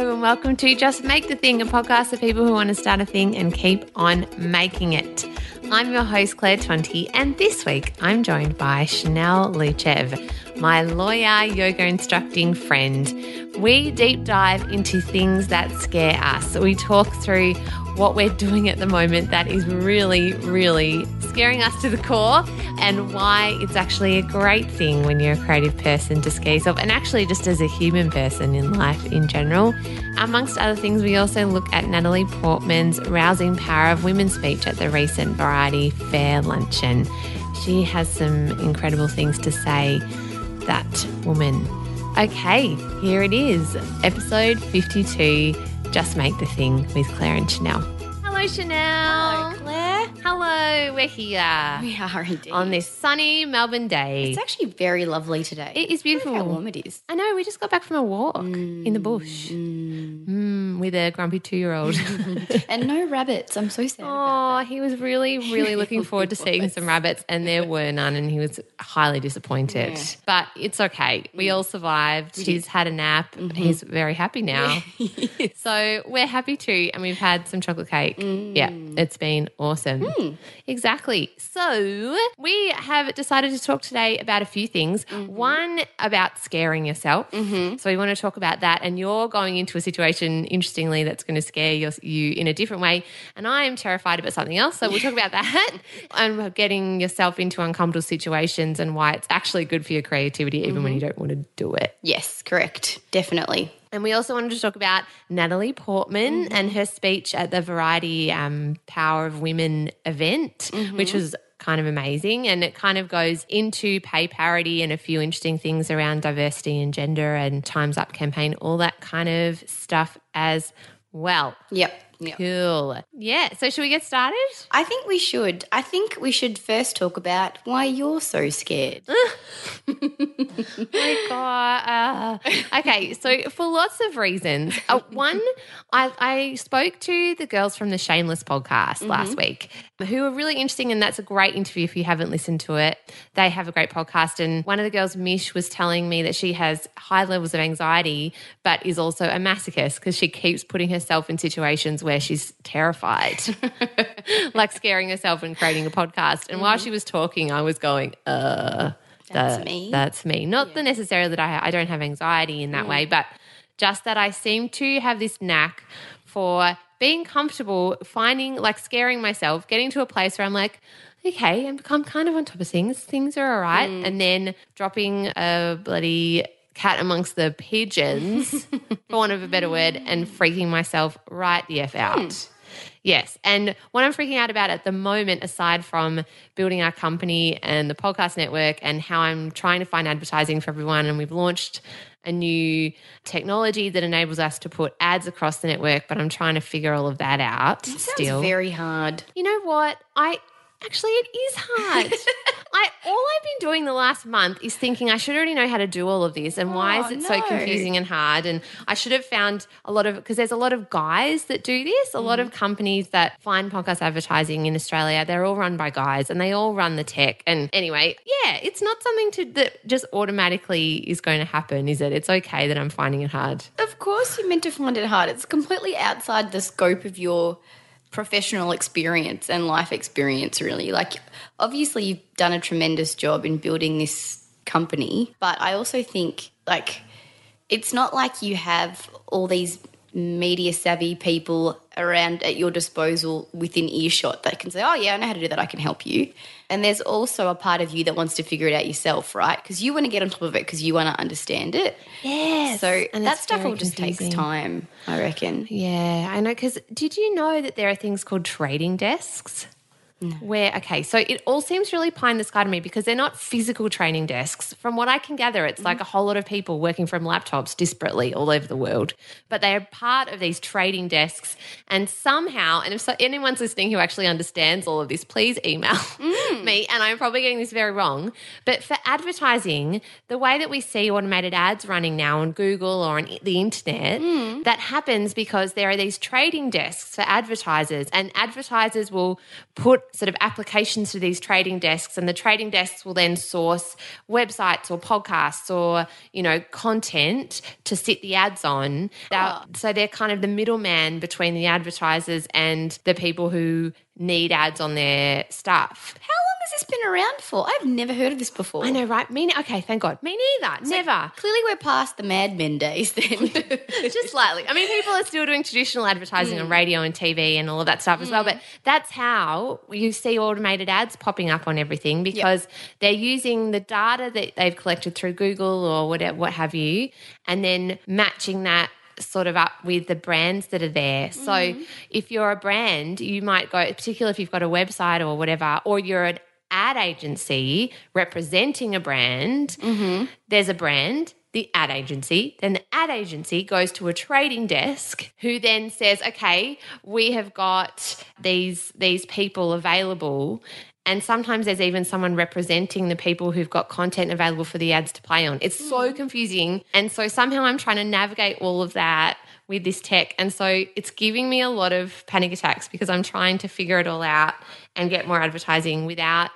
Hello and welcome to Just Make the Thing, a podcast for people who want to start a thing and keep on making it. I'm your host, Claire Tonti, and this week I'm joined by Chanel Luchev, my lawyer, yoga instructing friend. We deep dive into things that scare us. We talk through what we're doing at the moment that is really, really scaring us to the core and why it's actually a great thing when you're a creative person to scare yourself and actually just as a human person in life in general. Amongst other things, we also look at Natalie Portman's rousing power of women speech at the recent Variety Fair luncheon. She has some incredible things to say, that woman. Okay, here it is, episode 52 Just Make the Thing with Claire and Chanel. Hello, Chanel. Hello, Claire. Hello, we're here We are indeed. on this sunny Melbourne day. It's actually very lovely today. It is beautiful. Look how warm it is. I know, we just got back from a walk in the mm. bush mm, with a grumpy two year old. and no rabbits. I'm so sad about Oh, he was really, really looking forward to seeing some rabbits, and there were none, and he was highly disappointed. But it's okay. We mm. all survived. He's had a nap. Mm-hmm. He's very happy now. so we're happy too, and we've had some chocolate cake. Yeah, it's been awesome. Hmm. Exactly. So we have decided to talk today about a few things. Mm-hmm. One about scaring yourself. Mm-hmm. So we want to talk about that, and you're going into a situation, interestingly, that's going to scare your, you in a different way, and I am terrified about something else. So we'll talk about that and getting yourself into uncomfortable situations and why it's actually good for your creativity, even when mm-hmm. you don't want to do it. Yes, correct. Definitely. And we also wanted to talk about Natalie Portman and her speech at the Variety um, Power of Women event, which was kind of amazing. And it kind of goes into pay parity and a few interesting things around diversity and gender and Time's Up campaign, all that kind of stuff as well. Yep. Yep. Cool. Yeah. So, should we get started? I think we should. I think we should first talk about why you're so scared. my god. Uh, okay, so for lots of reasons. Uh, one, I, I spoke to the girls from the Shameless podcast last week, who are really interesting, and that's a great interview if you haven't listened to it. They have a great podcast, and one of the girls, Mish, was telling me that she has high levels of anxiety, but is also a masochist because she keeps putting herself in situations where she's terrified, like scaring herself and creating a podcast. And while mm-hmm. she was talking, I was going, uh. That's that- me. That's me. Not the necessarily that I I don't have anxiety in that mm. way, but just that I seem to have this knack for being comfortable, finding like scaring myself, getting to a place where I'm like, okay, I'm, I'm kind of on top of things. Things are all right, mm. and then dropping a bloody cat amongst the pigeons, for want of a better word, and freaking myself right the f out. Hmm. Yes. And what I'm freaking out about at the moment, aside from building our company and the podcast network and how I'm trying to find advertising for everyone, and we've launched a new technology that enables us to put ads across the network, but I'm trying to figure all of that out Sounds still. very hard. you know what? I actually it is hard. I all I've been doing the last month is thinking I should already know how to do all of this and why is Oh, it so confusing and hard and I should have found a lot of because there's a lot of guys that do this, a lot Mm-hmm. of companies that find podcast advertising in Australia, they're all run by guys and they all run the tech. And anyway, yeah, it's not something to that just automatically is going to happen, is it? It's okay that I'm finding it hard. Of course, you're meant to find it hard. It's completely outside the scope of your professional experience and life experience, really. Like, obviously, you've done a tremendous job in building this company, but I also think, like, it's not like you have all these media savvy people around at your disposal within earshot that can say, Oh, yeah, I know how to do that. I can help you. And there's also a part of you that wants to figure it out yourself, right? Because you want to get on top of it because you want to understand it. Yes. So And that stuff all just takes time, I reckon. Yeah, I know. Because did you know that there are things called trading desks? Where okay, so it all seems really pie in the sky to me because they're not physical training desks. From what I can gather, it's like a whole lot of people working from laptops disparately all over the world, but they are part of these trading desks. And somehow, and if so, anyone's listening who actually understands all of this, please email mm. me. And I'm probably getting this very wrong, but for advertising, the way that we see automated ads running now on Google or on the internet, mm. that happens because there are these trading desks for advertisers, and advertisers will put sort of applications to these trading desks, and the trading desks will then source websites or podcasts or you know content to sit the ads on. They're- ah. So they're kind of the middleman between the advertisers and the people who need ads on their stuff. Has this been around for? I've never heard of this before. I know, right? Me, ne- okay, thank God. Me neither. Never. Clearly, we're past the Mad Men days then. just slightly. I mean, people are still doing traditional advertising on mm. radio and TV and all of that stuff as well. Mm. But that's how you see automated ads popping up on everything because they're using the data that they've collected through Google or whatever, what have you, and then matching that sort of up with the brands that are there. So mm-hmm. if you're a brand, you might go, particularly if you've got a website or whatever, or you're an ad agency representing a brand, mm-hmm. there's a brand, the ad agency, then the ad agency goes to a trading desk who then says, "Okay, we have got these these people available." And sometimes there's even someone representing the people who've got content available for the ads to play on. It's so hmm. confusing. And so somehow I'm trying to navigate all of that with this tech. And so it's giving me a lot of panic attacks because I'm trying to figure it all out and get more advertising without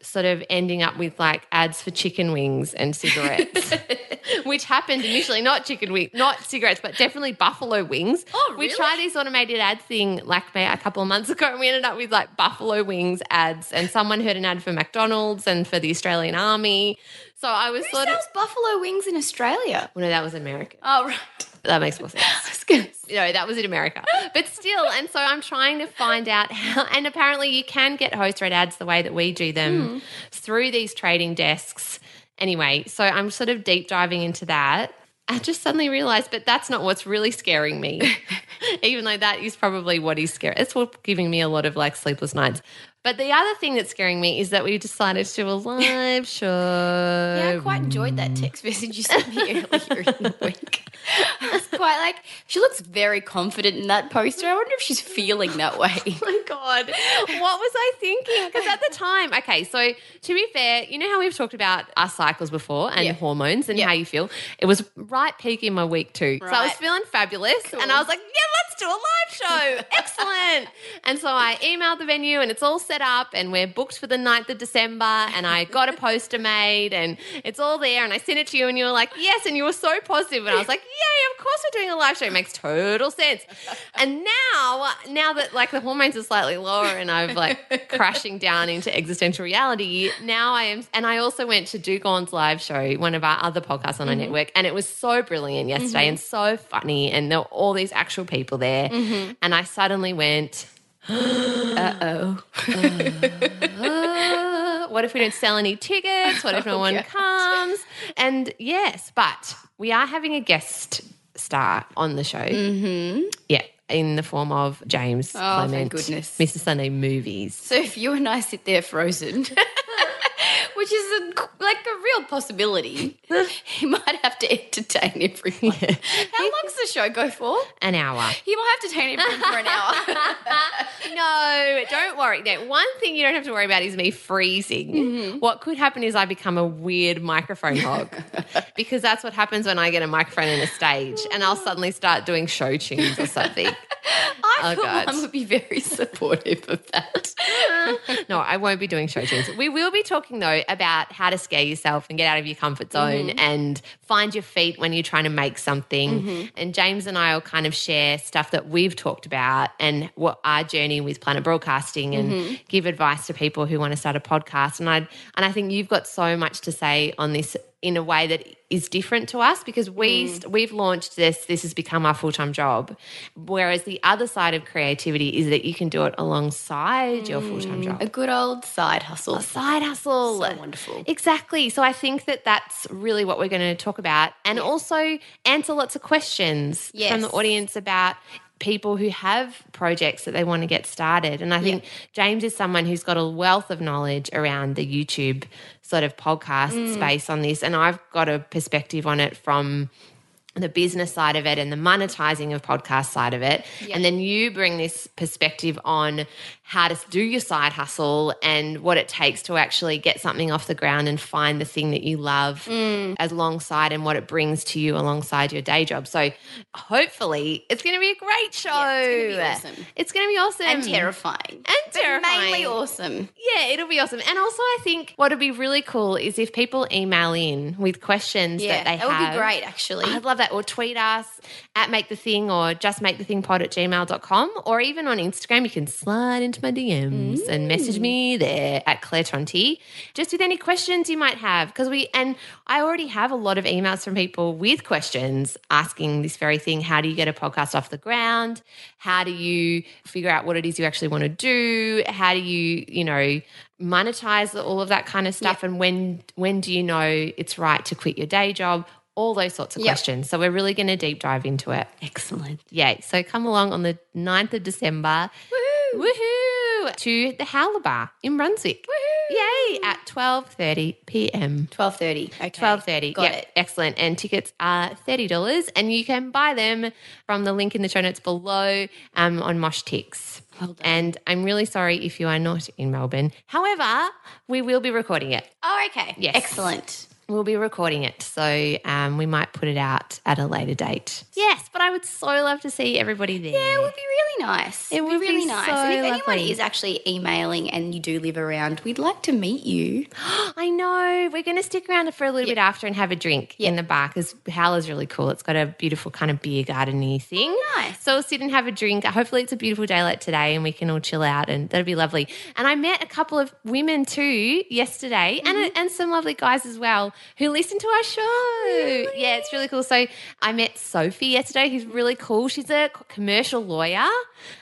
sort of ending up with like ads for chicken wings and cigarettes, which happened initially, not chicken wings, not cigarettes, but definitely buffalo wings. Oh, We tried this automated ad thing like a couple of months ago and we ended up with like buffalo wings ads and someone heard an ad for McDonald's and for the Australian Army. So I was Who sort of, sells buffalo wings in Australia? well, no, that was America. Oh, right. That makes more sense. Was. No, that was in America. But still, and so I'm trying to find out how, and apparently you can get host read ads the way that we do them through these trading desks. Anyway, so I'm sort of deep diving into that. I just suddenly realized, but that's not what's really scaring me, even though that is probably what is scary. It's what's giving me a lot of like sleepless nights. But the other thing that's scaring me is that we decided to do a live show. Yeah, I quite enjoyed that text message you sent me earlier in the week. I was quite like, she looks very confident in that poster. I wonder if she's feeling that way. Oh my god what was i thinking because at the time okay so to be fair you know how we've talked about our cycles before and Yeah. hormones and Yeah. how you feel it was right peak in my week too so i was feeling fabulous and i was like yeah let's do a live show excellent and so i emailed the venue and it's all set up and we're booked for the 9th of december and i got a poster made and it's all there and i sent it to you and you were like yes and you were so positive and i was like yay of course we're doing a live show. It makes total sense. And now now that like the hormones are slightly lower and I've like crashing down into existential reality, now I am and I also went to Do Go On's live show, one of our other podcasts on our mm-hmm. network, and it was so brilliant yesterday mm-hmm. and so funny and there were all these actual people there. Mm-hmm. And I suddenly went, Uh oh. uh, what if we don't sell any tickets? What if no one comes? And yes, but we are having a guest star on the show. Mm-hmm. Yeah, in the form of James Oh, Clement, goodness. Mr. Sunday Movies. So if you and I sit there frozen, which is a, like a real possibility, he might have to entertain everyone. How long's the show go for? An hour. He might have to entertain everyone for an hour. no, don't worry. Now, one thing you don't have to worry about is me freezing. Mm-hmm. What could happen is I become a weird microphone hog because that's what happens when I get a microphone in a stage and I'll suddenly start doing show tunes or something. I Oh, thought God. Mum would be very supportive of that. No, I won't be doing show tunes. We will be talking about how to scare yourself and get out of your comfort zone mm-hmm. and find your feet when you're trying to make something. Mm-hmm. And James and I will kind of share stuff that we've talked about and what our journey with Planet Broadcasting and mm-hmm. give advice to people who want to start a podcast. And I and I think you've got so much to say on this in a way that is different to us because we mm. st- we've launched this this has become our full-time job whereas the other side of creativity is that you can do it alongside your mm. full-time job A good old side hustle. a side hustle. So wonderful. Exactly. So I think that that's really what we're going to talk about and also answer lots of questions Yes. from the audience about people who have projects that they want to get started. And I think James is someone who's got a wealth of knowledge around the YouTube sort of podcast Mm. space on this. And I've got a perspective on it from the business side of it and the monetizing of podcast side of it. And then you bring this perspective on how to do your side hustle and what it takes to actually get something off the ground and find the thing that you love Mm. alongside and what it brings to you alongside your day job. So hopefully it's going to be a great show. it's gonna be awesome. It's going to be awesome. and terrifying. And But terrifying. mainly awesome. Yeah, it'll be awesome. And also, I think what would be really cool is if people email in with questions Yeah, that they have. that would have. be great, actually. I'd love that. Or tweet us at make the thing or just make the thing pod at gmail.com or even on Instagram. You can slide into my DMs and mm. message me there at Claire Tonti just with any questions you might have. Because we, and I already have a lot of emails from people with questions asking this very thing How do you get a podcast off the ground? How do you figure out what it is you actually want to do? How do you, you know, monetize all of that kind of stuff? And when when do you know it's right to quit your day job? All those sorts of Yep. questions. So we're really going to deep dive into it. Excellent. Yay. So come along on the 9th of December. Woohoo! To the Howler Bar in Brunswick. Woohoo! Yay! At 12.30 p.m. Twelve thirty. Okay. Twelve thirty. Got Yep, it. Excellent. And tickets are thirty dollars, and you can buy them from the link in the show notes below um, on Moshtix. And I'm really sorry if you are not in Melbourne. However, we will be recording it. Oh, okay. Yes. Excellent. We'll be recording it, so um, we might put it out at a later date. Yes, but I would so love to see everybody there. Yeah, it would be really nice. It would be be really nice. so and if anyone lovely. is actually emailing and you do live around, we'd like to meet you. I know. We're going to stick around for a little bit after and have a drink in the bar because Howler's really cool. It's got a beautiful kind of beer gardeny thing. nice. So we'll sit and have a drink. Hopefully, it's a beautiful day like today and we can all chill out and that'll be lovely. And I met a couple of women too yesterday and, and some lovely guys as well who listen to our show. Yeah, it's really cool. So I met Sophie yesterday, who's really cool. She's a commercial lawyer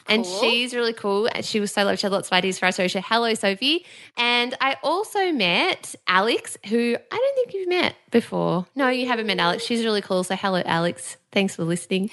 and she's really cool. And she was so lovely. She had lots of ideas for our show. So hello, Sophie. And I also met Alex, who I don't think you've met before. No, you haven't met Alex. She's really cool. So hello, Alex. Thanks for listening.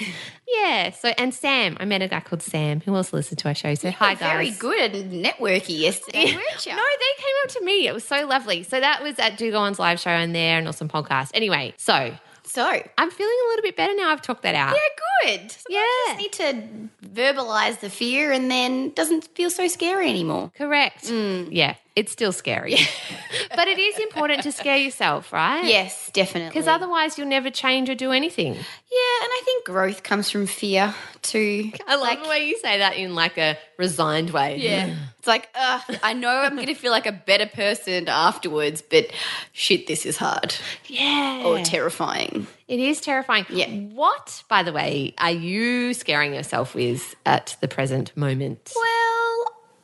Yeah. So and Sam, I met a guy called Sam who also listened to our show. So hi, guys. Very good and networky yesterday, weren't you? No, they came up to me. It was so lovely. So that was at Do Go On's live show and there and awesome podcast. Anyway, so So, I'm feeling a little bit better now. I've talked that out. yeah, good. Sometimes Yeah. You just need to verbalize the fear and then doesn't feel so scary anymore. Correct. Mm. Yeah, it's still scary. but it is important to scare yourself, right? Yes, definitely. Because otherwise you'll never change or do anything. Yeah, and I think growth comes from fear too. I love the way you say that in like a resigned way. Yeah. It's like, uh, I know I'm going to feel like a better person afterwards, but shit, this is hard Yeah. or terrifying. It is terrifying. Yeah. What, by the way, are you scaring yourself with at the present moment? Well,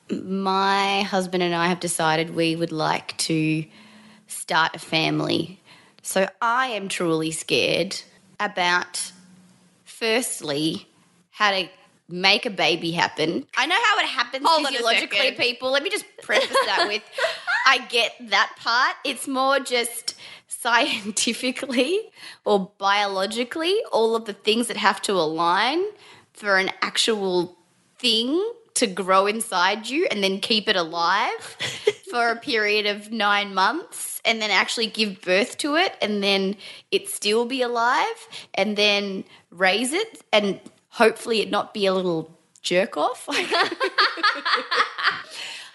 my husband and I have decided we would like to start a family. So I am truly scared about, firstly, how to make a baby happen. I know how it happens Hold physiologically, people. Let me just preface that with I get that part. It's more just scientifically or biologically, all of the things that have to align for an actual thing to grow inside you and then keep it alive for a period of nine months and then actually give birth to it and then it still be alive and then raise it and hopefully it not be a little jerk off.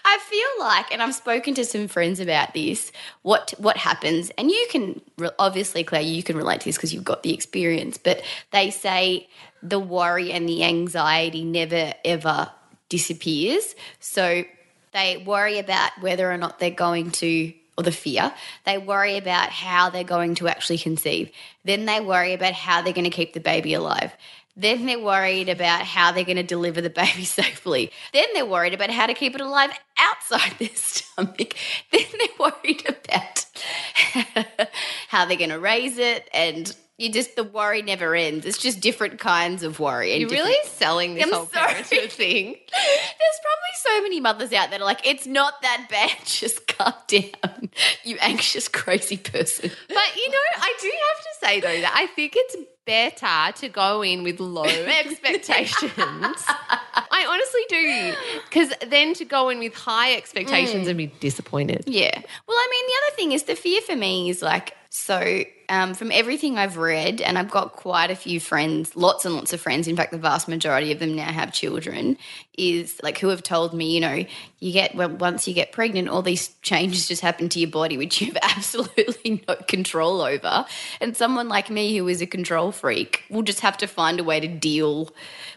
I feel like, and I've spoken to some friends about this. What what happens, and you can obviously, Claire, you can relate to this because you've got the experience. But they say the worry and the anxiety never ever disappears. So they worry about whether or not they're going to, or the fear. They worry about how they're going to actually conceive. Then they worry about how they're going to keep the baby alive. Then they're worried about how they're going to deliver the baby safely. Then they're worried about how to keep it alive outside their stomach. Then they're worried about how they're going to raise it. And you just, the worry never ends. It's just different kinds of worry. And You're different- really selling this I'm whole sorry. thing. There's probably so many mothers out there that are like, it's not that bad. Just calm down, you anxious, crazy person. But you know, I do have to say though that I think it's better to go in with low expectations. I honestly do. Because then to go in with high expectations mm. and be disappointed. Yeah. Well, I mean, the other thing is the fear for me is like, so um, from everything I've read, and I've got quite a few friends, lots and lots of friends, in fact, the vast majority of them now have children, is like who have told me, you know, you get, well, once you get pregnant, all these changes just happen to your body, which you have absolutely no control over. And someone like me who is a control freak will just have to find a way to deal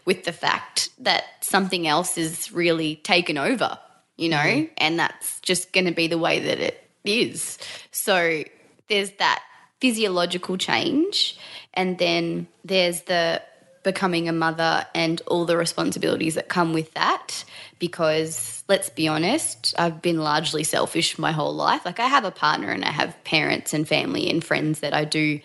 with the fact that something else is really taken over, you know, and that's just going to be the way that it is. So there's that physiological change, and then there's the becoming a mother and all the responsibilities that come with that. Because let's be honest, I've been largely selfish my whole life. Like, I have a partner and I have parents and family and friends that I do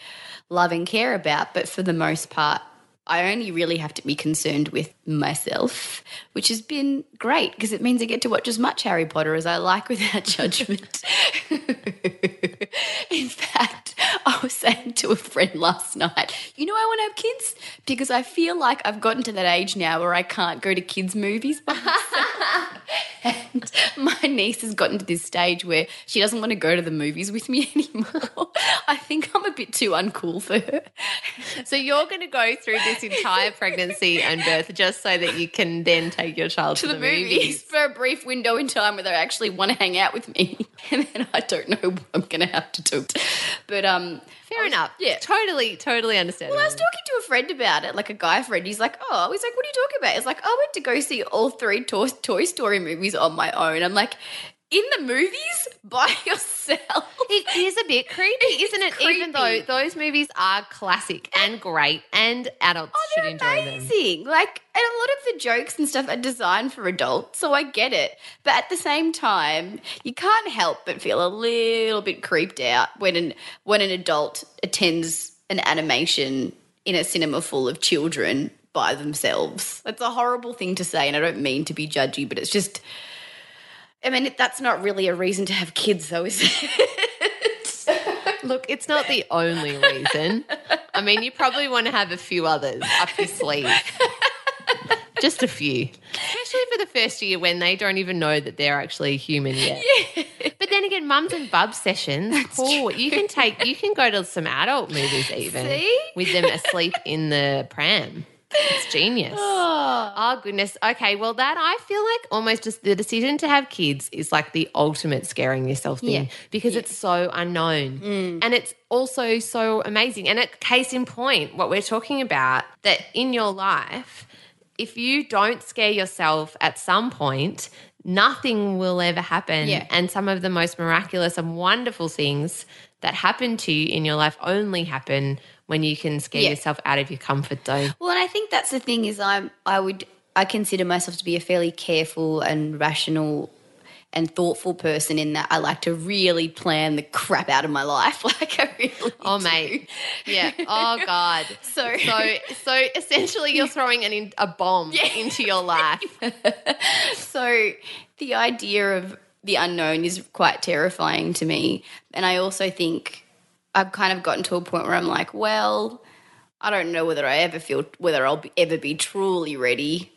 love and care about, but for the most part, I only really have to be concerned with myself, which has been great because it means I get to watch as much Harry Potter as I like without judgment. In fact, I was saying to a friend last night, you know, I want to have kids because I feel like I've gotten to that age now where I can't go to kids' movies by myself. and my niece has gotten to this stage where she doesn't want to go to the movies with me anymore. I think I'm a bit too uncool for her. So you're going to go through this entire pregnancy and birth just so that you can then take your child to, to the, movies. for a brief window in time where they actually want to hang out with me, and then I don't know what I'm going to have to do. But um, Fair enough. yeah. Totally, totally understandable. well, I was talking to a friend about it, like a guy friend. He's like, "Oh, he's like, what are you talking about?" It's like, "I went to go see all three Toy, Toy Story movies on my own." I'm like, "In the movies by yourself." It is a bit creepy, isn't it? Even though those movies are classic and great, and adults oh, should They're enjoy them. amazing. Like, and a lot of the jokes and stuff are designed for adults, so I get it. But at the same time, you can't help but feel a little bit creeped out when an when an adult attends an animation in a cinema full of children by themselves. That's a horrible thing to say, and I don't mean to be judgy, but it's just. I mean, that's not really a reason to have kids, though, is it? Look, it's not the only reason. I mean, you probably want to have a few others up your sleeve. Just a few. Especially for the first year when they don't even know that they're actually human yet. Yeah. But then again, mums and bubs sessions, cool. You can take you can go to some adult movies even See? with them asleep in the pram. It's genius. Oh. goodness. Okay, well that I feel like almost just the decision to have kids is like the ultimate scaring yourself thing Yeah. because it's so unknown. Mm. And it's also so amazing. And it case in point, what we're talking about, that in your life, if you don't scare yourself at some point, nothing will ever happen. Yeah. And some of the most miraculous and wonderful things that happen to you in your life only happen when you can scare Yeah. yourself out of your comfort zone. Well, and I think that's the thing is I'm I would I consider myself to be a fairly careful and rational and thoughtful person in that I like to really plan the crap out of my life. Like I really Oh, do. mate. Yeah. Oh, God. So- so, so essentially, you're throwing an in, a bomb into your life. So the idea of the unknown is quite terrifying to me. And I also think I've kind of gotten to a point where I'm like, well, I don't know whether I ever feel whether I'll be, ever be truly ready,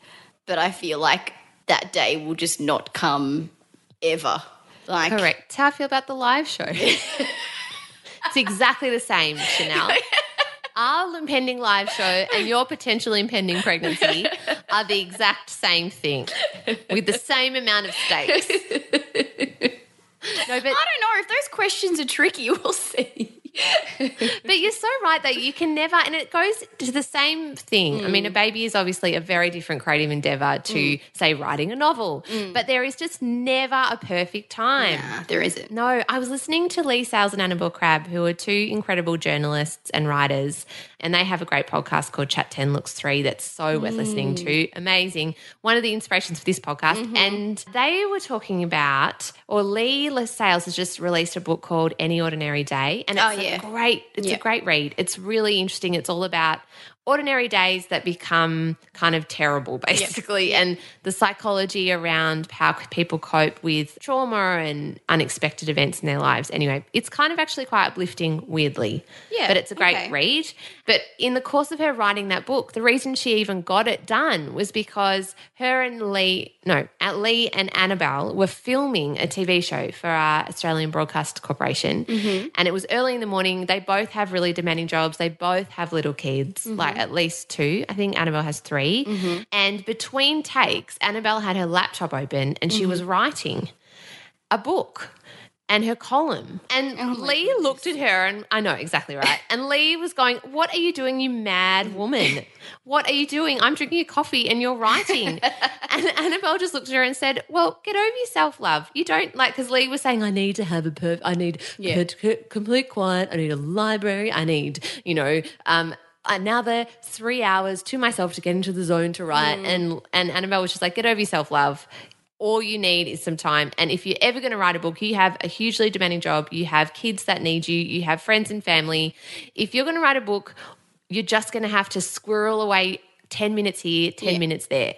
but I feel like that day will just not come ever. Like Correct. That's how I feel about the live show. it's exactly the same, Chanel. Our impending live show and your potential impending pregnancy are the exact same thing with the same amount of stakes. No, but I don't know if those questions are tricky. We'll see. But you're so right that you can never, and it goes to the same thing. I mean, a mm. baby is obviously a very different creative endeavor to, mm. say, writing a novel, mm. but there is just never a perfect time. Nah, there isn't. No, I was listening to Leigh Sales and Annabel Crabb, who are two incredible journalists and writers, and they have a great podcast called Chat 10 Looks 3 that's so worth listening to. Amazing. One of the inspirations for this podcast. Mm-hmm. And they were talking about, or Leigh Sales has just released a book called Any Ordinary Day. And it's Oh, yeah. a great, it's Yeah. a great read. It's really interesting. It's all about ordinary days that become kind of terrible, basically, and the psychology around how people cope with trauma and unexpected events in their lives. Anyway, it's kind of actually quite uplifting, weirdly. Yeah, But it's a great okay. read. But in the course of her writing that book, the reason she even got it done was because her and Leigh, no, uh, Leigh and Annabel were filming a TV show for our Australian Broadcast Corporation. Mm-hmm. And it was early in the morning. They both have really demanding jobs. They both have little kids, Mm-hmm. like at least two. I think Annabel has 3 And between takes, Annabel had her laptop open and she Mm-hmm. was writing a book and her column. And Oh Leigh looked at her and I know exactly right. And Leigh was going, What are you doing, you mad woman? What are you doing? I'm drinking a coffee and you're writing. and Annabel just looked at her and said, Well, get over yourself, love. You don't like, because Leigh was saying, I need to have a perf, I need Yeah. complete quiet. I need a library. I need, you know, um, another three hours to myself to get into the zone to write. Mm. And and Annabel was just like, get over yourself, love. All you need is some time. And if you're ever going to write a book, you have a hugely demanding job. You have kids that need you. You have friends and family. If you're going to write a book, you're just going to have to squirrel away 10 minutes here, 10 Yeah. minutes there.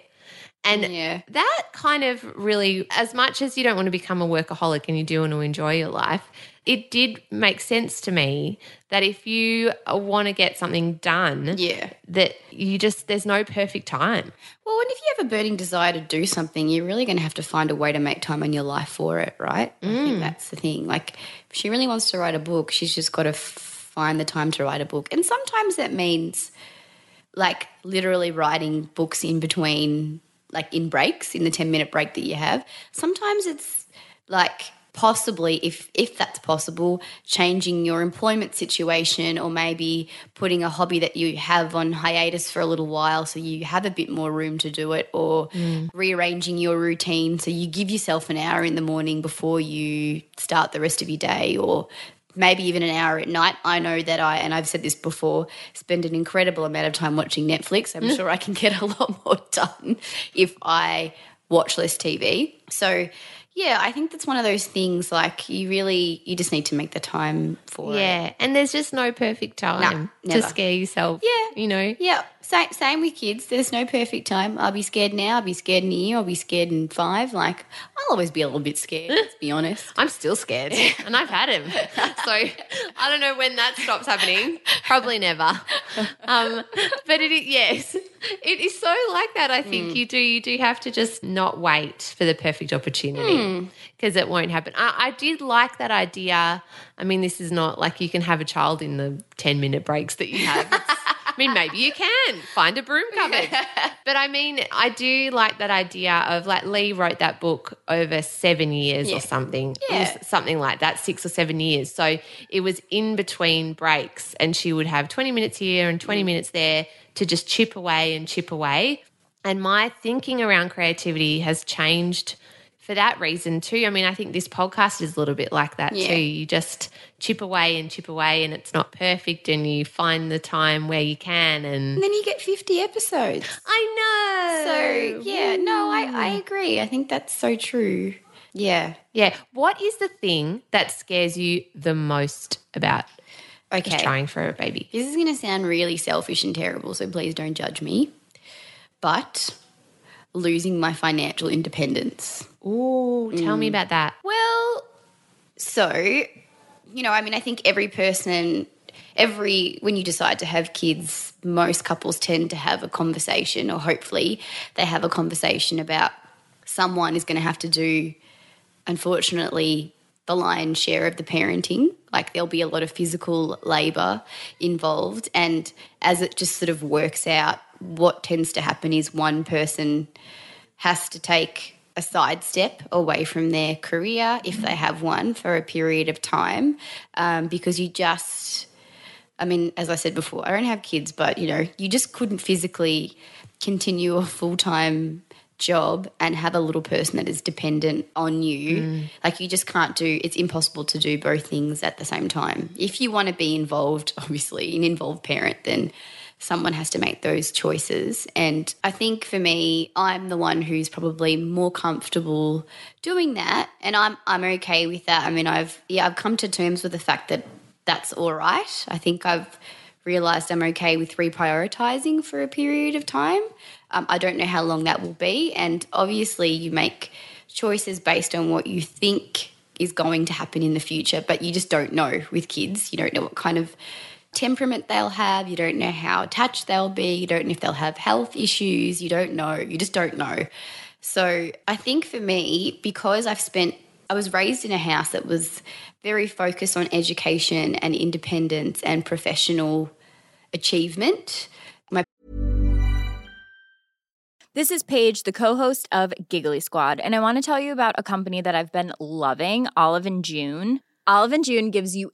And Yeah. that kind of really, as much as you don't want to become a workaholic and you do want to enjoy your life, it did make sense to me that if you want to get something done, Yeah. that you just, there's no perfect time. Well, and if you have a burning desire to do something, you're really going to have to find a way to make time in your life for it, right? I think mm. that's the thing. Like, if she really wants to write a book, she's just got to find the time to write a book. And sometimes that means, like, literally writing books in between, like, in breaks, in the 10 minute break that you have. Sometimes it's like, possibly if if that's possible changing your employment situation or maybe putting a hobby that you have on hiatus for a little while so you have a bit more room to do it or mm. rearranging your routine so you give yourself an hour in the morning before you start the rest of your day or maybe even an hour at night. I know that I, and I've said this before, spend an incredible amount of time watching Netflix. I'm mm. sure I can get a lot more done if I watch less TV. So, yeah, I think that's one of those things like you really, you just need to make the time for it. Yeah. And there's just no perfect time to scare yourself. Yeah. You know? Yeah, same, same with kids. There's no perfect time. I'll be scared now. I'll be scared in a year. I'll be scared in five. Like, I'll always be a little bit scared, let's be honest. I'm still scared, and I've had him. So I don't know when that stops happening. Probably never. Um, but it is, yes, it is so like that. I think you do. You do have to just not wait for the perfect opportunity because it won't happen. I, I did like that idea. I mean, this is not like you can have a child in the ten minute breaks that you have. I mean, maybe you can find a broom cupboard. But I mean, I do like that idea of like Leigh wrote that book over seven years Yeah. or something. Yeah. something like that, six or seven years. So it was in between breaks, and she would have 20 minutes here and 20 mm. minutes there to just chip away and chip away. And my thinking around creativity has changed for that reason too. I mean, I think this podcast is a little bit like that Yeah. too. You just chip away and chip away, and it's not perfect, and you find the time where you can. And And then you get 50 episodes. I know. So, yeah, no, I, I mm. agree. I think that's so true. Yeah. yeah. What is the thing that scares you the most about Okay. trying for a baby? This is going to sound really selfish and terrible, so please don't judge me. But losing my financial independence. Ooh, tell me mm. about that. Well, so, you know, I mean, I think every person, every, when you decide to have kids, most couples tend to have a conversation, or hopefully they have a conversation about someone is going to have to do, unfortunately, the lion's share of the parenting. Like there'll be a lot of physical labor involved. And as it just sort of works out, what tends to happen is one person has to take a sidestep away from their career if they have one for a period of time um, because you just I mean, as I said before, I don't have kids, but you know, you just couldn't physically continue a full time job and have a little person that is dependent on you. Like, you just can't do it's impossible to do both things at the same time. If you want to be involved, obviously, an involved parent, then someone has to make those choices. And I think for me, I'm the one who's probably more comfortable doing that. And I'm I'm okay with that. I mean, I've yeah, I've come to terms with the fact that that's all right. I think I've realized I'm okay with reprioritizing for a period of time. Um, I don't know how long that will be. And obviously, you make choices based on what you think is going to happen in the future, but you just don't know with kids. You don't know what kind of temperament they'll have. You don't know how attached they'll be. You don't know if they'll have health issues. You don't know. You just don't know. So I think for me, because I've spent, I was raised in a house that was very focused on education and independence and professional achievement. My This is Paige, the co-host of Giggly Squad, and I want to tell you about a company that I've been loving, Olive and June. Olive and June gives you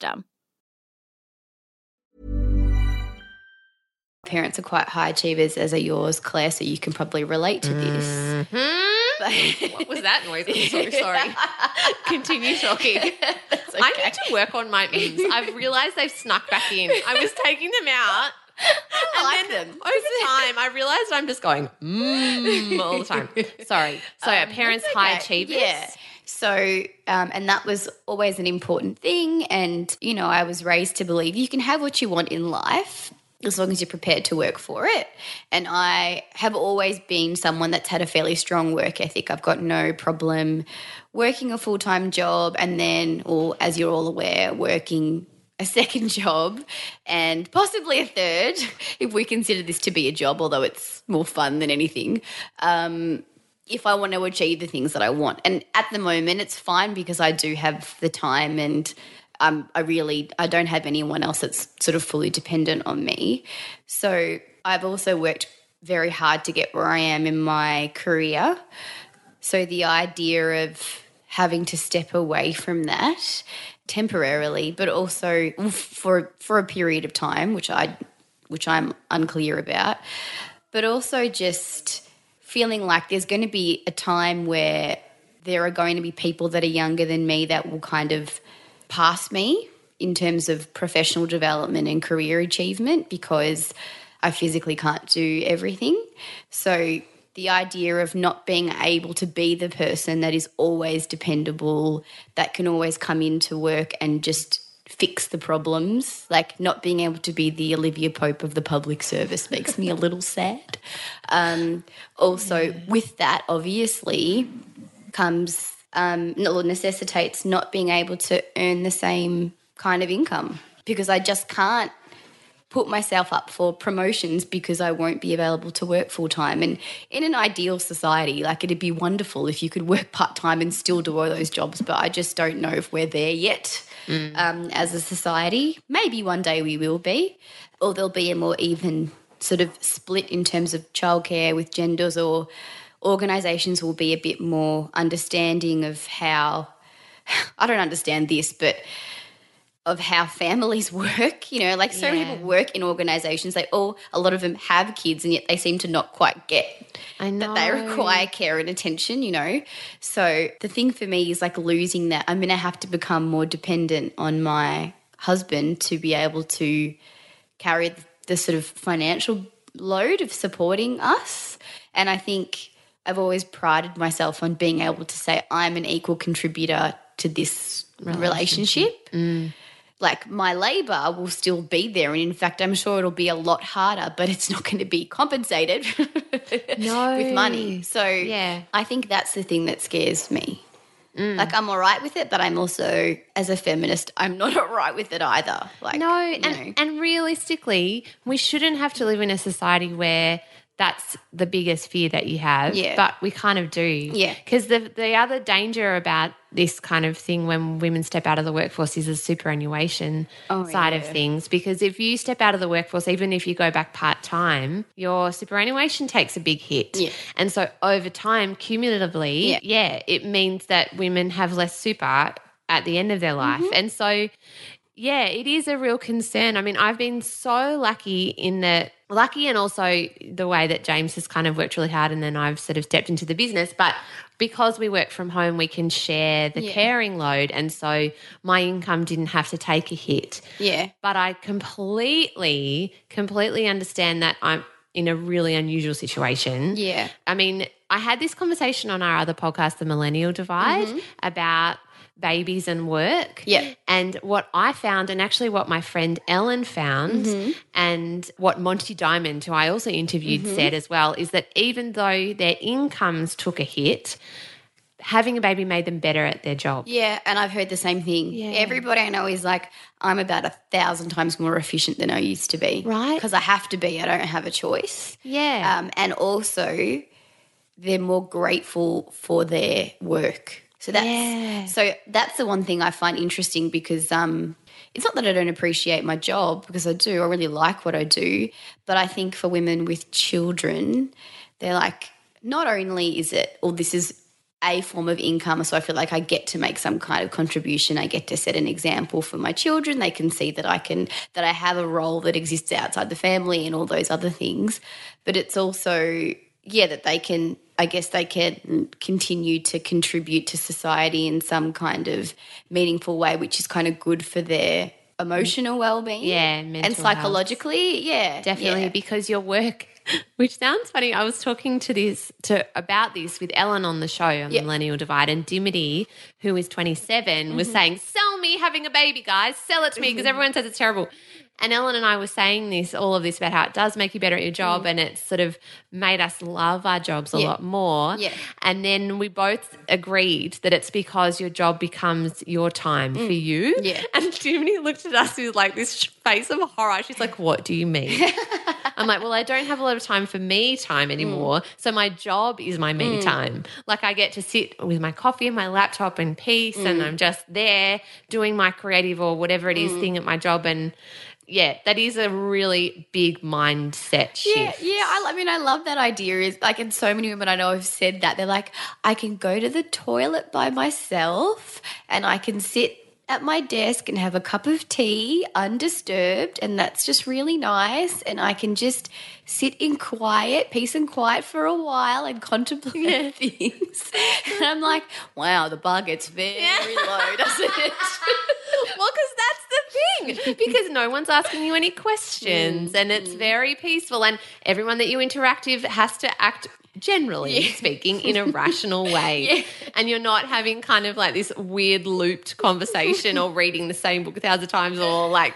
Parents are quite high achievers, as are yours, Claire, so you can probably relate to this. But- What was that noise? I'm so sorry. Continue talking. I need to work on my memes. I've realized they've snuck back in. I was taking them out. and like then them. over time, I realized I'm just going mmm all the time. Sorry. So, Um, parents that's high achievers. Yeah. So, um, and that was always an important thing. And, you know, I was raised to believe you can have what you want in life as long as you're prepared to work for it. And I have always been someone that's had a fairly strong work ethic. I've got no problem working a full time job and then, or as you're all aware, working a second job and possibly a third if we consider this to be a job, although it's more fun than anything. Um, if I want to achieve the things that I want. And at the moment, it's fine because I do have the time and um, I really I don't have anyone else that's sort of fully dependent on me. So I've also worked very hard to get where I am in my career. So the idea of having to step away from that temporarily, but also for for a period of time, which I which I'm unclear about, but also just feeling like there's going to be a time where there are going to be people that are younger than me that will kind of pass me in terms of professional development and career achievement because I physically can't do everything. So the idea of not being able to be the person that is always dependable, that can always come into work and just fix the problems, like not being able to be the Olivia Pope of the public service makes me a little sad. Um, also, with that, obviously, comes um, necessitates not being able to earn the same kind of income. Because I just can't put myself up for promotions because I won't be available to work full time. And in an ideal society, like it'd be wonderful if you could work part time and still do all those jobs, but I just don't know if we're there yet um, as a society. Maybe one day we will be, or there'll be a more even sort of split in terms of childcare with genders, or organisations will be a bit more understanding of how. I don't understand this, but of how families work. You know, like so many people work in organisations. They all, a lot of them have kids, and yet they seem to not quite get that they require care and attention. You know, so the thing for me is like losing that. I'm going to have to become more dependent on my husband to be able to carry the sort of financial load of supporting us. And I think I've always prided myself on being able to say I'm an equal contributor to this relationship. Mm. Like my labor will still be there. And in fact, I'm sure it'll be a lot harder, but it's not going to be compensated No. with money. So Yeah. I think that's the thing that scares me. Mm. Like I'm all right with it, but I'm also, as a feminist, I'm not all right with it either. Like No, and, know. and realistically, we shouldn't have to live in a society where that's the biggest fear that you have. Yeah. But we kind of do. Yeah. Because the, the other danger about this kind of thing when women step out of the workforce is the superannuation Oh, side of things. Because if you step out of the workforce, even if you go back part time, your superannuation takes a big hit. Yeah. And so over time, cumulatively, Yeah. yeah, it means that women have less super at the end of their life. Mm-hmm. And so yeah, it is a real concern. I mean, I've been so lucky in that, lucky and also the way that James has kind of worked really hard and then I've sort of stepped into the business. But because we work from home, we can share the Yeah. caring load. And so my income didn't have to take a hit. Yeah. But I completely, completely understand that I'm in a really unusual situation. Yeah. I mean, I had this conversation on our other podcast, The Millennial Divide, mm-hmm. about babies and work. Yeah. And what I found, and actually what my friend Ellen found, and what Monty Diamond, who I also interviewed, said as well, is that even though their incomes took a hit, having a baby made them better at their job. Yeah, and I've heard the same thing. Yeah. Everybody I know is like, I'm about a thousand times more efficient than I used to be. Right. Because I have to be. I don't have a choice. Yeah. Um, and also, they're more grateful for their work. So that's Yeah. so that's the one thing I find interesting because um, it's not that I don't appreciate my job because I do. I really like what I do, but I think for women with children, they're like, not only is it, or this is a form of income, so I feel like I get to make some kind of contribution. I get to set an example for my children. They can see that I can that I have a role that exists outside the family and all those other things. But it's also yeah that they can I guess they can continue to contribute to society in some kind of meaningful way, which is kind of good for their emotional well-being. Yeah, and health. psychologically, yeah, definitely yeah. because your work which sounds funny i was talking to this to about this with ellen on the show on Yeah. Mm-hmm. millennial divide and dimity who is 27 was saying sell me having a baby guys sell it to me because everyone says it's terrible and ellen and i were saying this all of this about how it does make you better at your job and it's sort of made us love our jobs a Mm. Yeah. lot more Yeah. and then we both agreed that it's because your job becomes your time for you Mm. Yeah. and Jimmy looked at us with like this face of horror she's like what do you mean I'm like, well, I don't have a lot of time for me time anymore. So my job is my me time. Like I get to sit with my coffee and my laptop in peace and I'm just there doing my creative or whatever it is thing at my job. And yeah, that is a really big mindset shift. Yeah, yeah. I, I mean, I love that idea. Is like, and so many women I know have said that they're like, I can go to the toilet by myself, and I can sit at my desk and have a cup of tea undisturbed, and that's just really nice. And I can just sit in quiet, peace and quiet for a while and contemplate things. and I'm like, wow, the bar gets very low, doesn't it? well, because that's the thing. Because no one's asking you any questions, and it's mm. very peaceful, and everyone that you interact with has to act. Generally speaking, in a rational way. And you're not having kind of like this weird looped conversation or reading the same book a thousand times or like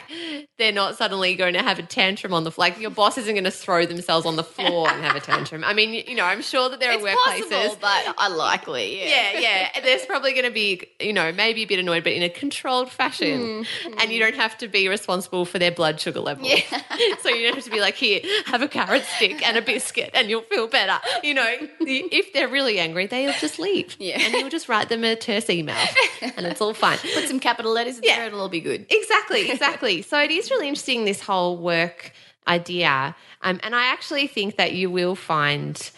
they're not suddenly going to have a tantrum on the floor. Like your boss isn't going to throw themselves on the floor and have a tantrum. I mean, you know, I'm sure that there it's are workplaces. possible, but unlikely. Yeah. Yeah, yeah. There's probably going to be, you know, maybe a bit annoyed, but in a controlled fashion. Mm-hmm. And you don't have to be responsible for their blood sugar level. Yeah. so you don't have to be like, here, have a carrot stick and a biscuit and you'll feel better. You know, if they're really angry, they'll just leave. Yeah. And you'll just write them a terse email and it's all fine. Put some capital letters in Yeah. there, it'll all be good. Exactly, exactly. so it is really interesting this whole work idea, um, and I actually think that you will find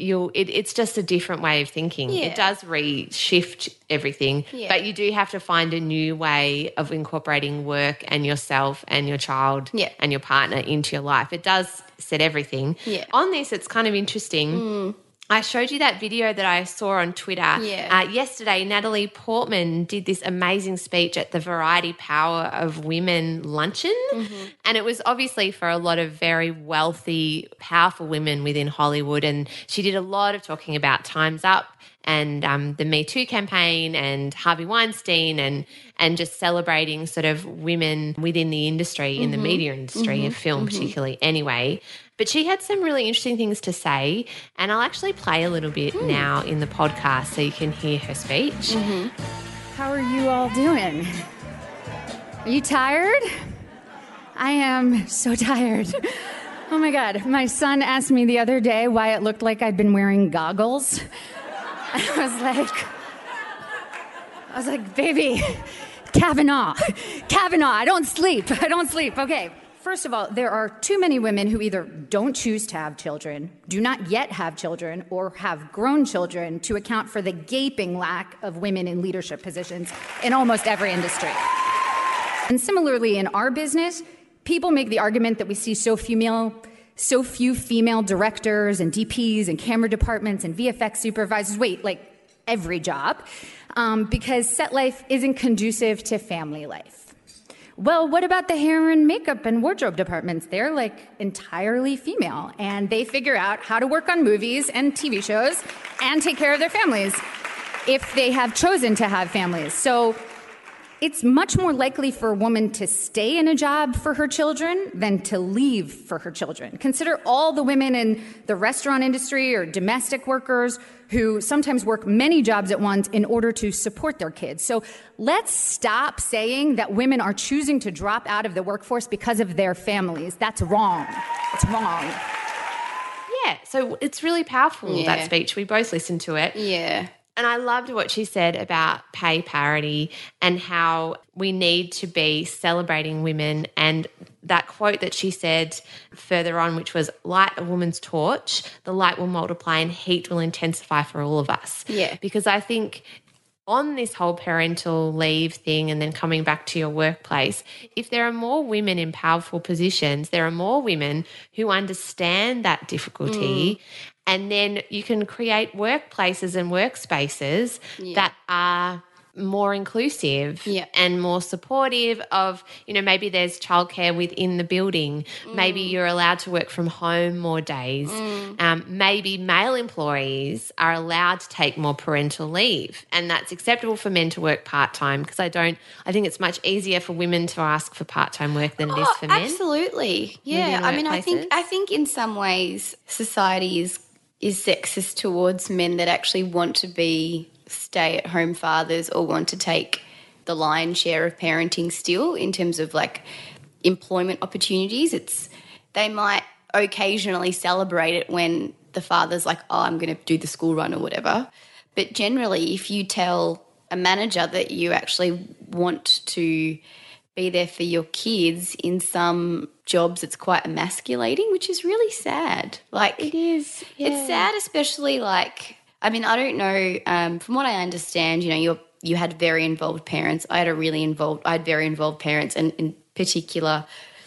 you'll. It, it's just a different way of thinking. Yeah. It does reshift everything, Yeah. but you do have to find a new way of incorporating work and yourself and your child Yeah. and your partner into your life. It does set everything. On this, it's kind of interesting. Mm. I showed you that video that I saw on Twitter Yeah. uh, yesterday. Natalie Portman did this amazing speech at the Variety Power of Women luncheon. And it was obviously for a lot of very wealthy, powerful women within Hollywood. And she did a lot of talking about Time's Up and um, the Me Too campaign and Harvey Weinstein and and just celebrating sort of women within the industry, in the media industry, of film particularly. Anyway, but she had some really interesting things to say, and I'll actually play a little bit hmm. now in the podcast so you can hear her speech. Mm-hmm. How are you all doing? Are you tired? I am so tired. Oh my God. My son asked me the other day why it looked like I'd been wearing goggles. I was like, I was like, baby, Kavanaugh, Kavanaugh, I don't sleep. I don't sleep. Okay. First of all, there are too many women who either don't choose to have children, do not yet have children, or have grown children to account for the gaping lack of women in leadership positions in almost every industry. And similarly, in our business, people make the argument that we see so so few female directors and DPs and camera departments and VFX supervisors. Wait, like every job, um, because set life isn't conducive to family life. Well, what about the hair and makeup and wardrobe departments? They're like entirely female, and they figure out how to work on movies and TV shows and take care of their families if they have chosen to have families. So it's much more likely for a woman to stay in a job for her children than to leave for her children. Consider all the women in the restaurant industry or domestic workers who sometimes work many jobs at once in order to support their kids. So let's stop saying that women are choosing to drop out of the workforce because of their families. That's wrong. It's wrong. Yeah, so it's really powerful, Yeah. that speech. We both listened to it. Yeah. And I loved what she said about pay parity and how we need to be celebrating women. And that quote that she said further on, which was, Light a woman's torch, the light will multiply and heat will intensify for all of us. Yeah. Because I think on this whole parental leave thing and then coming back to your workplace, if there are more women in powerful positions, there are more women who understand that difficulty. Mm. And then you can create workplaces and workspaces that are more inclusive Yeah. and more supportive of, you know, maybe there's childcare within the building. Maybe Mm. you're allowed to work from home more days. Um, maybe male employees are allowed to take more parental leave. And that's acceptable for men to work part time because I don't, I think it's much easier for women to ask for part time work than it is Oh, for men. Absolutely. Yeah. I mean, I think. I think in some ways society is is sexist towards men that actually want to be stay at home fathers or want to take the lion's share of parenting still in terms of like employment opportunities. It's they might occasionally celebrate it when the father's like, "Oh, I'm going to do the school run or whatever." But generally, if you tell a manager that you actually want to be there for your kids in some jobs it's quite emasculating which is really sad like it is, it's sad especially like i mean i don't know um, from what i understand you know you're you had very involved parents i had a really involved i had very involved parents and in particular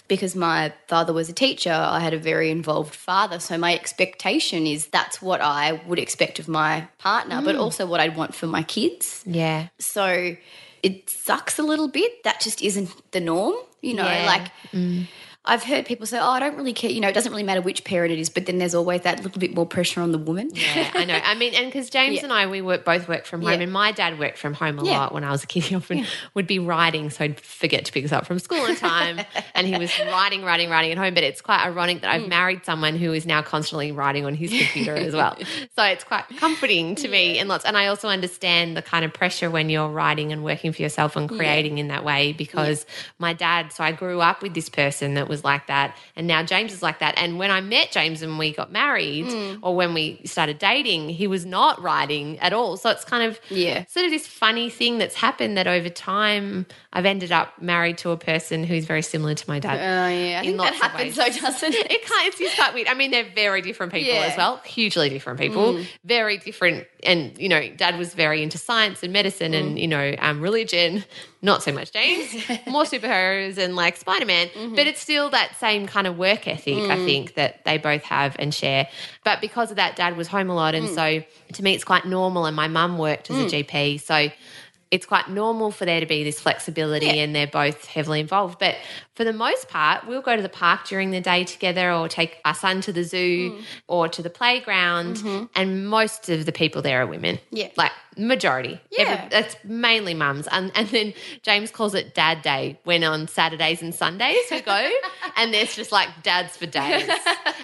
because my father was a teacher i had a very involved father so my expectation is that's what i would expect of my partner but also what i'd want for my kids yeah. so it sucks a little bit. That just isn't the norm, you know. Yeah. Like I've heard people say, "Oh, I don't really care." You know, it doesn't really matter which parent it is, but then there's always that little bit more pressure on the woman. Yeah, I know. I mean, and because James Yeah. and I, we work, both work from home, Yeah. and my dad worked from home a Yeah. lot when I was a kid. He often would be writing, so I'd forget to pick us up from school on time, and he was writing, writing, writing at home. But it's quite ironic that Mm. I've married someone who is now constantly writing on his computer as well. So it's quite comforting to me, in lots. And I also understand the kind of pressure when you're writing and working for yourself and creating in that way because my dad. So I grew up with this person that was like that, and now James is like that. And when I met James and we got married, Mm. or when we started dating, he was not writing at all. So it's kind of Yeah. sort of this funny thing that's happened that over time I've ended up married to a person who's very similar to my dad. Oh yeah, I in think that happens though, doesn't it? It can't, it's just quite weird. I mean, they're very different people Yeah. as well, hugely different people, Mm. very different. And, you know, dad was very into science and medicine Mm. and, you know, um, religion. Not so much James, more superheroes and like Spider Man. Mm-hmm. But it's still that same kind of work ethic, I Mm. think, that they both have and share. But because of that, dad was home a lot. And Mm. so to me, it's quite normal. And my mum worked as a GP. So it's quite normal for there to be this flexibility Yeah. and they're both heavily involved. But for the most part, we'll go to the park during the day together or take our son to the zoo Mm. or to the playground. And most of the people there are women. Mm-hmm. Yeah. Like majority. Yeah. that's mainly mums. And, and then James calls it dad day when on Saturdays and Sundays we go and there's just like dads for days.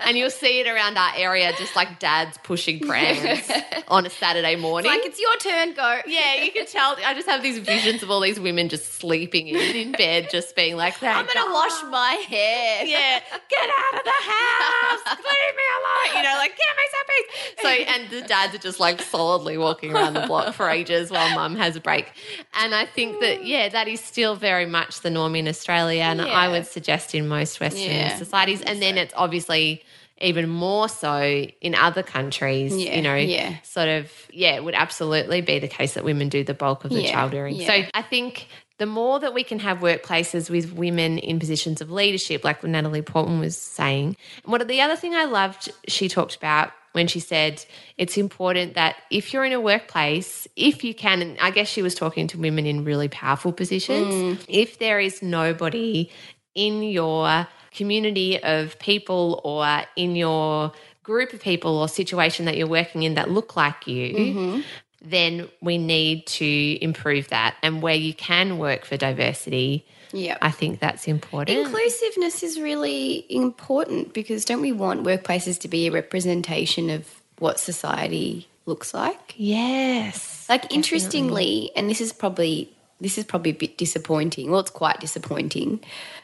and you'll see it around our area, just like dads pushing prams on a Saturday morning. Like it's your turn, go. Yeah, you can tell. I just have these visions of all these women just sleeping in, in bed, just being like, that. I'm gonna wash my hair. yeah, get out of the house, leave me alone. You know, like give me some peace. So, and the dads are just like solidly walking around the block for ages while mum has a break. And I think that mm. yeah, that is still very much the norm in Australia, and I would suggest in most Western Yeah, societies. And then it's obviously even more so in other countries. Yeah, you know, yeah. sort of yeah, it would absolutely be the case that women do the bulk of the Yeah, child rearing. yeah. So I think the more that we can have workplaces with women in positions of leadership, like Natalie Portman was saying. And what the other thing I loved she talked about when she said it's important that if you're in a workplace, if you can, and I guess she was talking to women in really powerful positions, mm. if there is nobody in your community of people or in your group of people or situation that you're working in that look like you, mm-hmm. then we need to improve that. And where you can work for diversity, Yeah. I think that's important. Inclusiveness is really important because don't we want workplaces to be a representation of what society looks like? yes. Like interestingly, and this is probably this is probably a bit disappointing. Well, it's quite disappointing.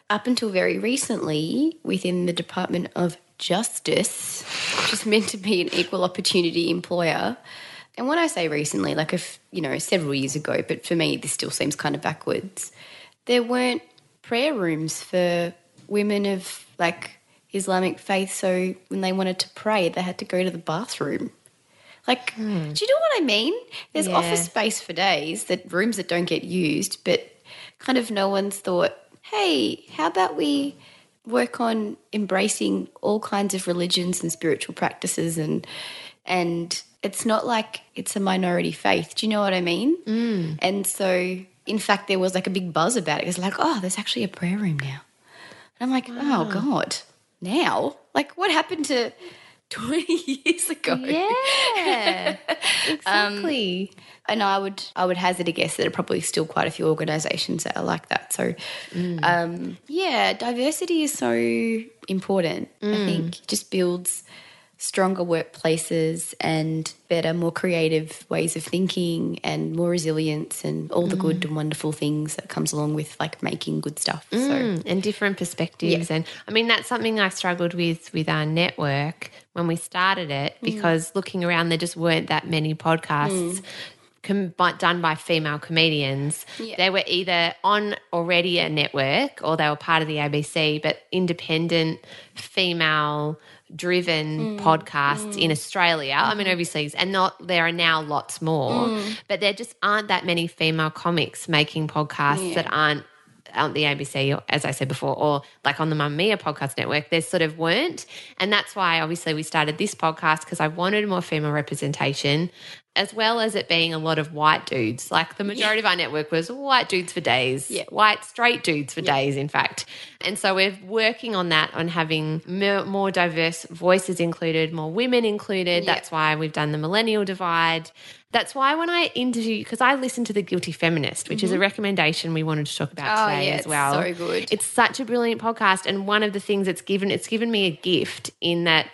Up until very recently, within the Department of Justice, which is meant to be an equal opportunity employer, and when I say recently, like if you know several years ago, but for me this still seems kind of backwards. There weren't prayer rooms for women of like Islamic faith, so when they wanted to pray, they had to go to the bathroom. Like, do you know what I mean? There's Yeah. office space for days, that rooms that don't get used, but kind of no one's thought, hey, how about we work on embracing all kinds of religions and spiritual practices and and it's not like it's a minority faith. Do you know what I mean? Mm. And so, in fact, there was like a big buzz about it. It was like, oh, there's actually a prayer room now. And I'm like, oh God, now? Like, what happened to 20 years ago? Yeah. Um, exactly. and I would I would hazard a guess that there are probably still quite a few organisations that are like that. So, mm. um, yeah, diversity is so important. I mm. think it just builds stronger workplaces and better, more creative ways of thinking and more resilience and all the good mm. and wonderful things that comes along with like making good stuff. So, Mm, and different perspectives and i mean that's something i struggled with with our network when we started it mm. because looking around there just weren't that many podcasts mm. com- done by female comedians. They were either on already a network or they were part of the abc but independent female driven mm. podcasts in mm. Australia. I mean mm-hmm. overseas. And not there are now lots more. Mm. But there just aren't that many female comics making podcasts that aren't on the ABC, as I said before, or like on the Mamamia podcast network, there sort of weren't. And that's why obviously we started this podcast because I wanted more female representation, as well as it being a lot of white dudes. Like the majority of our network was white dudes for days, Yeah. white straight dudes for days, in fact. And so we're working on that, on having more, diverse voices included, more women included. That's why we've done the millennial divide. That's why when I interview, because I listened to The Guilty Feminist, which is a recommendation we wanted to talk about Mm-hmm. Oh, today yeah, as it's well. so good. It's such a brilliant podcast, and one of the things it's given it's given me a gift in that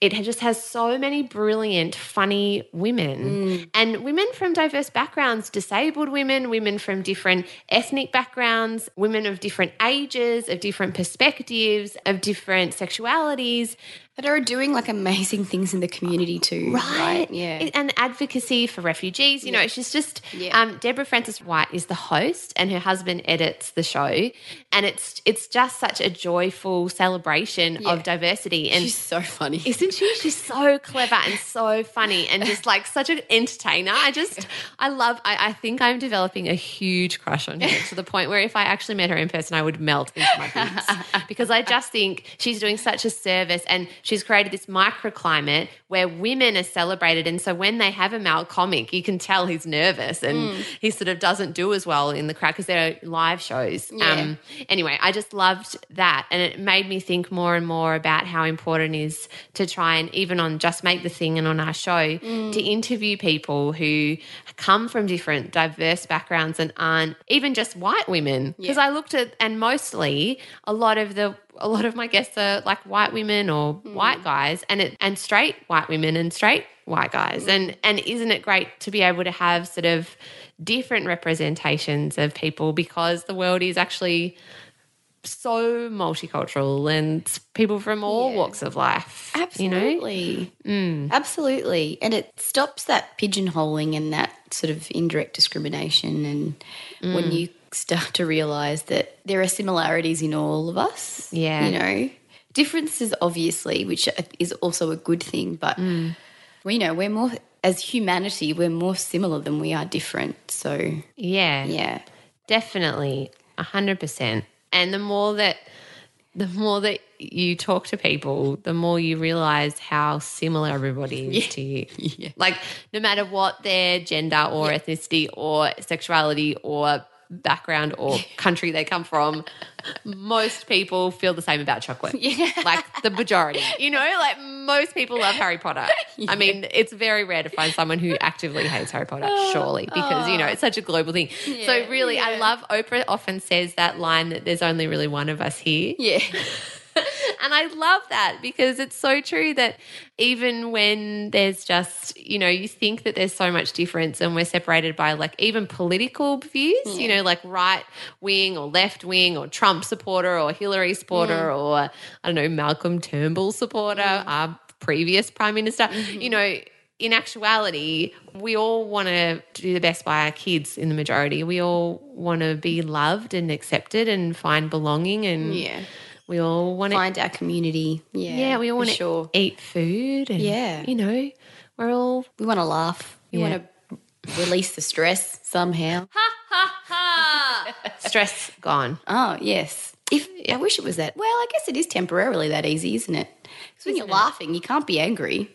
it just has so many brilliant, funny women Mm. and women from diverse backgrounds, disabled women, women from different ethnic backgrounds, women of different ages, of different perspectives, of different sexualities. That are doing like amazing things in the community too. Right. Yeah. And advocacy for refugees. You know, she's just, Yeah. um, Deborah Frances-White is the host and her husband edits the show. And it's, it's just such a joyful celebration of diversity. And She's so funny. isn't she? She's so clever and so funny and just like such an entertainer. I just, I love, I, I think I'm developing a huge crush on her to the point where if I actually met her in person, I would melt into my boots because I just think she's doing such a service and she's created this microclimate where women are celebrated. And so when they have a male comic, you can tell he's nervous and he sort of doesn't do as well in the crowd because there are live shows. Um, anyway, I just loved that. And it made me think more and more about how important it is to try and, even on Just Make the Thing and on our show, to interview people who come from different, diverse backgrounds and aren't even just white women. Because I looked at, and mostly a lot of the, a lot of my guests are like white women or hmm. white guys and it, and straight white women and straight white guys. Hmm. And and isn't it great to be able to have sort of different representations of people because the world is actually so multicultural and people from all Yeah. walks of life. You know? Absolutely. Mm. Absolutely. And it stops that pigeonholing and that sort of indirect discrimination. And when mm. you start to realize that there are similarities in all of us, Yeah. you know, differences, obviously, which is also a good thing. But, mm. we know, we're more, as humanity, we're more similar than we are different. So, Yeah. yeah. Definitely, a hundred percent. And the more that the more that you talk to people, the more you realize how similar everybody is to you. Like no matter what their gender or ethnicity or sexuality or background or country they come from, most people feel the same about chocolate. Yeah. Like the majority. You know, like most people love Harry Potter. I mean, it's very rare to find someone who actively hates Harry Potter, surely, because, you know, oh. it's such a global thing. so, really, I love Oprah often says that line that there's only really one of us here. Yeah. And I love that because it's so true that even when there's just, you know, you think that there's so much difference and we're separated by like even political views, you hmm. know, like right wing or left wing or Trump supporter or Hillary supporter hmm. or, I don't know, Malcolm Turnbull supporter, hmm. our previous prime minister, mm-hmm. you know. In actuality, we all want to do the best by our kids in the majority. We all want to be loved and accepted and find belonging and Yeah. We all want to Find our community. Yeah. yeah, we all want to sure. eat food. And, Yeah. you know, we're all We want to laugh. We Yeah. want to release the stress somehow. Ha ha ha! stress gone. Oh, yes. If I wish it was that. Well, I guess it is temporarily that easy, isn't it? Because when you're laughing, you can't be angry.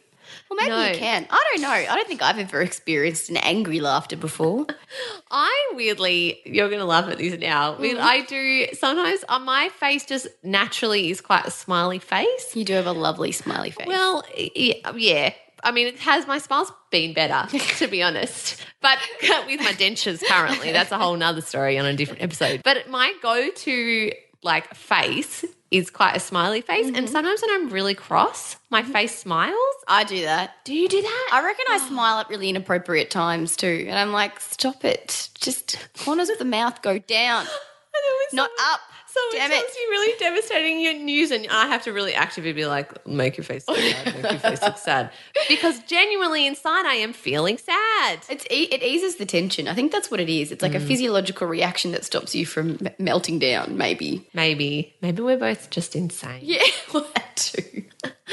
Well, maybe No. you can. I don't know. I don't think I've ever experienced an angry laughter before. I weirdly, you're going to laugh at this now. but mm. I do sometimes on my face just naturally is quite a smiley face. You do have a lovely smiley face. Well, yeah. I mean, it has my smile's been better, to be honest. But with my dentures currently, that's a whole nother story on a different episode. But my go to like face is quite a smiley face. And mm-hmm. sometimes when I'm really cross, my mm-hmm. face smiles. I do that. Do you do that? I reckon I oh. smile at really inappropriate times too. And I'm like, stop it. Just corners of the mouth go down, not up. Someone Damn it. you really devastating your news, and I have to really actively be like, make your face look sad, make your face look sad. Because genuinely inside, I am feeling sad. It's e- it eases the tension. I think that's what it is. It's like a mm. physiological reaction that stops you from m- melting down. Maybe. Maybe, maybe we're both just insane. Yeah, well, that too.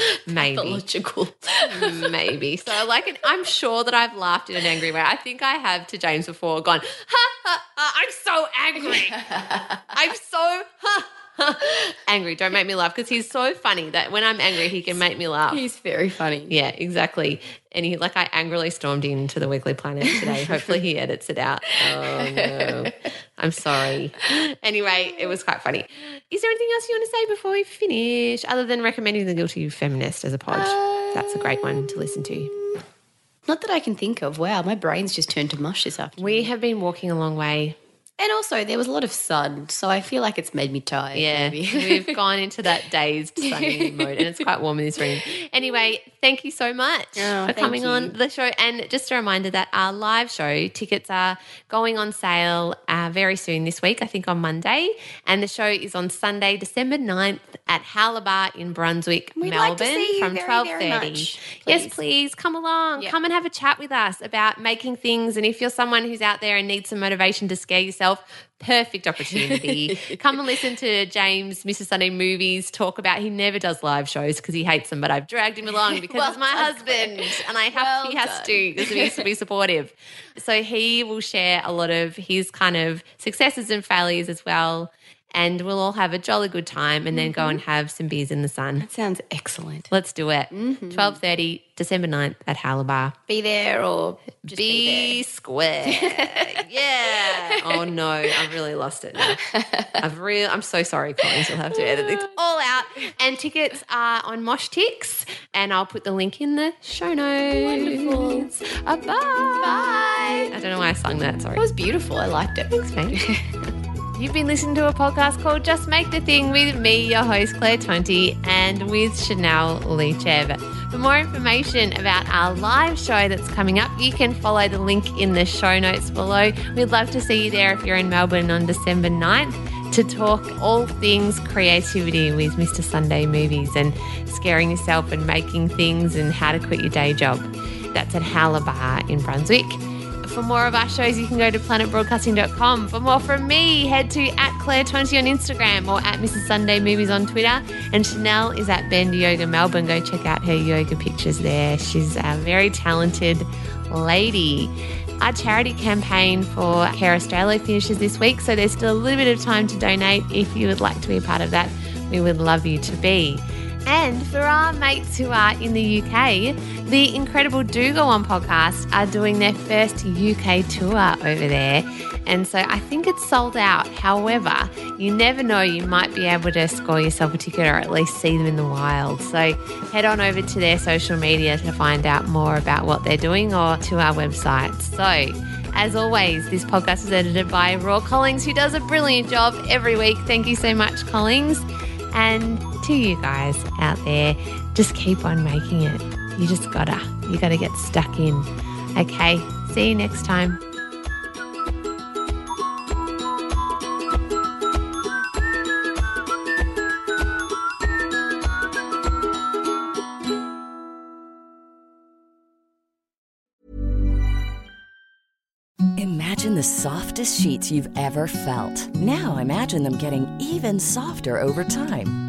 Maybe, maybe. So, like, an, I'm sure that I've laughed in an angry way. I think I have to James before, gone, ha ha ha! I'm so angry. I'm so ha ha angry. Don't make me laugh because he's so funny that when I'm angry, he can make me laugh. He's very funny. Yeah, exactly. And he, like, I angrily stormed into the Weekly Planet today. Hopefully, he edits it out. Oh, no. I'm sorry. Anyway, it was quite funny. Is there anything else you want to say before we finish, other than recommending The Guilty Feminist as a pod? That's a great one to listen to. Not that I can think of. Wow, my brain's just turned to mush this afternoon. We have been walking a long way. And also, there was a lot of sun, so I feel like it's made me tired. Yeah, maybe. we've gone into that dazed sunny mode, and it's quite warm in this room. Anyway, thank you so much Oh, for coming you. on the show. And just a reminder that our live show tickets are going on sale uh, very soon this week, I think on Monday. And the show is on Sunday, December 9th at Howler Bar in Brunswick, We'd Melbourne like to see you from very, twelve thirty. Yes, please. come along. Yeah. Come and have a chat with us about making things. And if you're someone who's out there and needs some motivation to scare yourself, perfect opportunity. Come and listen to James, Mr. Sunday Movies, talk about he never does live shows because he hates them, but I've dragged him along because Well he's my done, husband and I have Well he has done. to because he has to be supportive. So he will share a lot of his kind of successes and failures as well. And we'll all have a jolly good time and then go Mm-hmm. and have some beers in the sun. That Sounds excellent. Let's do it. Mm-hmm. 12.30, December 9th at Howler Bar. Be there or just be, Be square. yeah. Oh no, I've really lost it now. I've real I'm so sorry, Collins. You'll have to edit this all out. And tickets are on Moshtix, and I'll put the link in the show notes. Wonderful. Uh, bye. Bye. I don't know why I sung that, sorry. It was beautiful. I liked it. Thanks, mate. You've been listening to a podcast called Just Make the Thing with me, your host, Claire Tonti, and with Chanel Lechev. For more information about our live show that's coming up, you can follow the link in the show notes below. We'd love to see you there if you're in Melbourne on December 9th to talk all things creativity with Mr. Sunday Movies and scaring yourself and making things and how to quit your day job. That's at Howler Bar in Brunswick. For more of our shows, you can go to planetbroadcasting.com. For more from me, head to at Claire20 on Instagram or at Mrs. Sunday Movies on Twitter. And Chanel is at Bend Yoga Melbourne. Go check out her yoga pictures there. She's a very talented lady. Our charity campaign for Hair Australia finishes this week, so there's still a little bit of time to donate if you would like to be a part of that. We would love you to be. And for our mates who are in the UK, the Incredible Do Go On podcast are doing their first UK tour over there. And so I think it's sold out. However, you never know, you might be able to score yourself a ticket or at least see them in the wild. So head on over to their social media to find out more about what they're doing or to our website. So, as always, this podcast is edited by Raw Collings, who does a brilliant job every week. Thank you so much, Collings. And to you guys out there, just keep on making it. You just gotta, you gotta get stuck in. Okay, see you next time. Imagine the softest sheets you've ever felt. Now imagine them getting even softer over time.